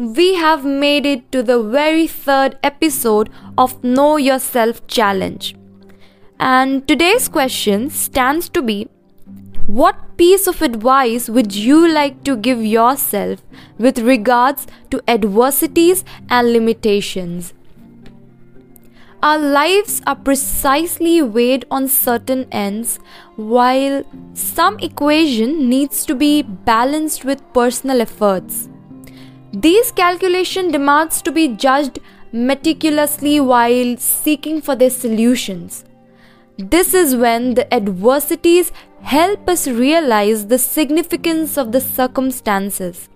we have made it to the very third episode of Know Yourself Challenge. And today's question stands to be What piece of advice would you like to give yourself with regards to adversities and limitations? Our lives are precisely weighed on certain ends, while some equation needs to be balanced with personal efforts. These calculation demands to be judged meticulously while seeking for their solutions. This is when the adversities help us realize the significance of the circumstances.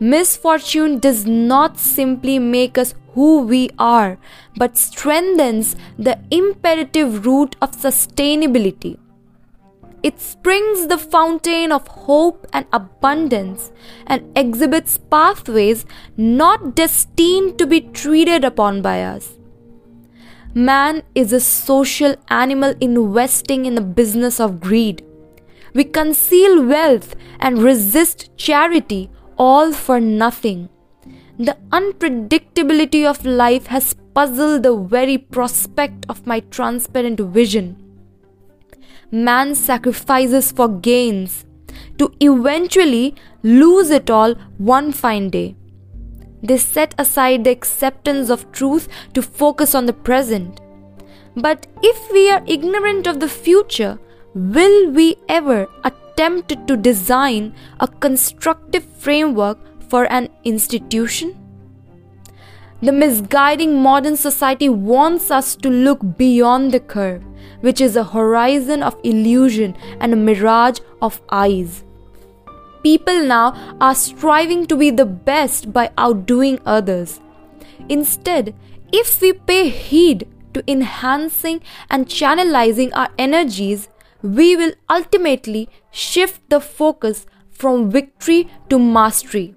Misfortune does not simply make us who we are, but strengthens the imperative root of sustainability. It springs the fountain of hope and abundance and exhibits pathways not destined to be treated upon by us. Man is a social animal investing in the business of greed. We conceal wealth and resist charity all for nothing. The unpredictability of life has puzzled the very prospect of my transparent vision. Man sacrifices for gains to eventually lose it all one fine day. They set aside the acceptance of truth to focus on the present. But if we are ignorant of the future, will we ever attempt to design a constructive framework for an institution? The misguiding modern society wants us to look beyond the curve, which is a horizon of illusion and a mirage of eyes. People now are striving to be the best by outdoing others. Instead, if we pay heed to enhancing and channelizing our energies, we will ultimately shift the focus from victory to mastery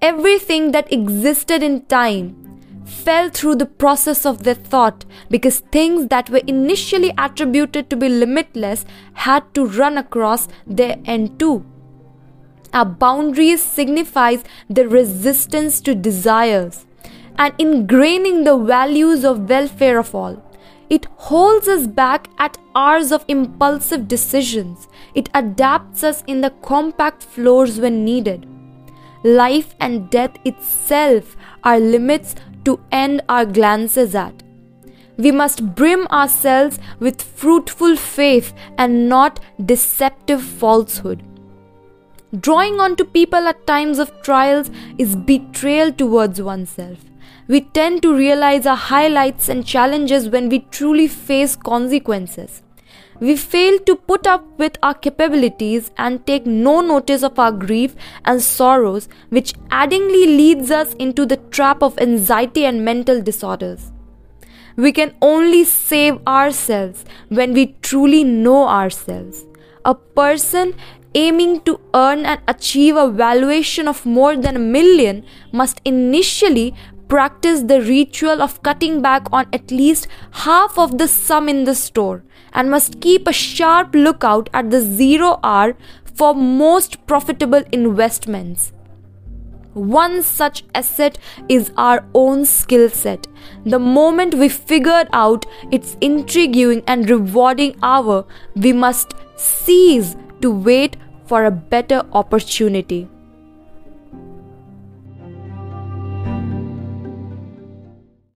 everything that existed in time fell through the process of their thought because things that were initially attributed to be limitless had to run across their end too. Our boundaries signifies the resistance to desires and ingraining the values of welfare of all. It holds us back at hours of impulsive decisions. It adapts us in the compact floors when needed life and death itself are limits to end our glances at. We must brim ourselves with fruitful faith and not deceptive falsehood. Drawing on to people at times of trials is betrayal towards oneself. We tend to realize our highlights and challenges when we truly face consequences. We fail to put up with our capabilities and take no notice of our grief and sorrows, which addingly leads us into the trap of anxiety and mental disorders. We can only save ourselves when we truly know ourselves. A person aiming to earn and achieve a valuation of more than a million must initially practice the ritual of cutting back on at least half of the sum in the store and must keep a sharp lookout at the zero hour for most profitable investments. One such asset is our own skill set. The moment we figured out its intriguing and rewarding hour, we must cease to wait for a better opportunity.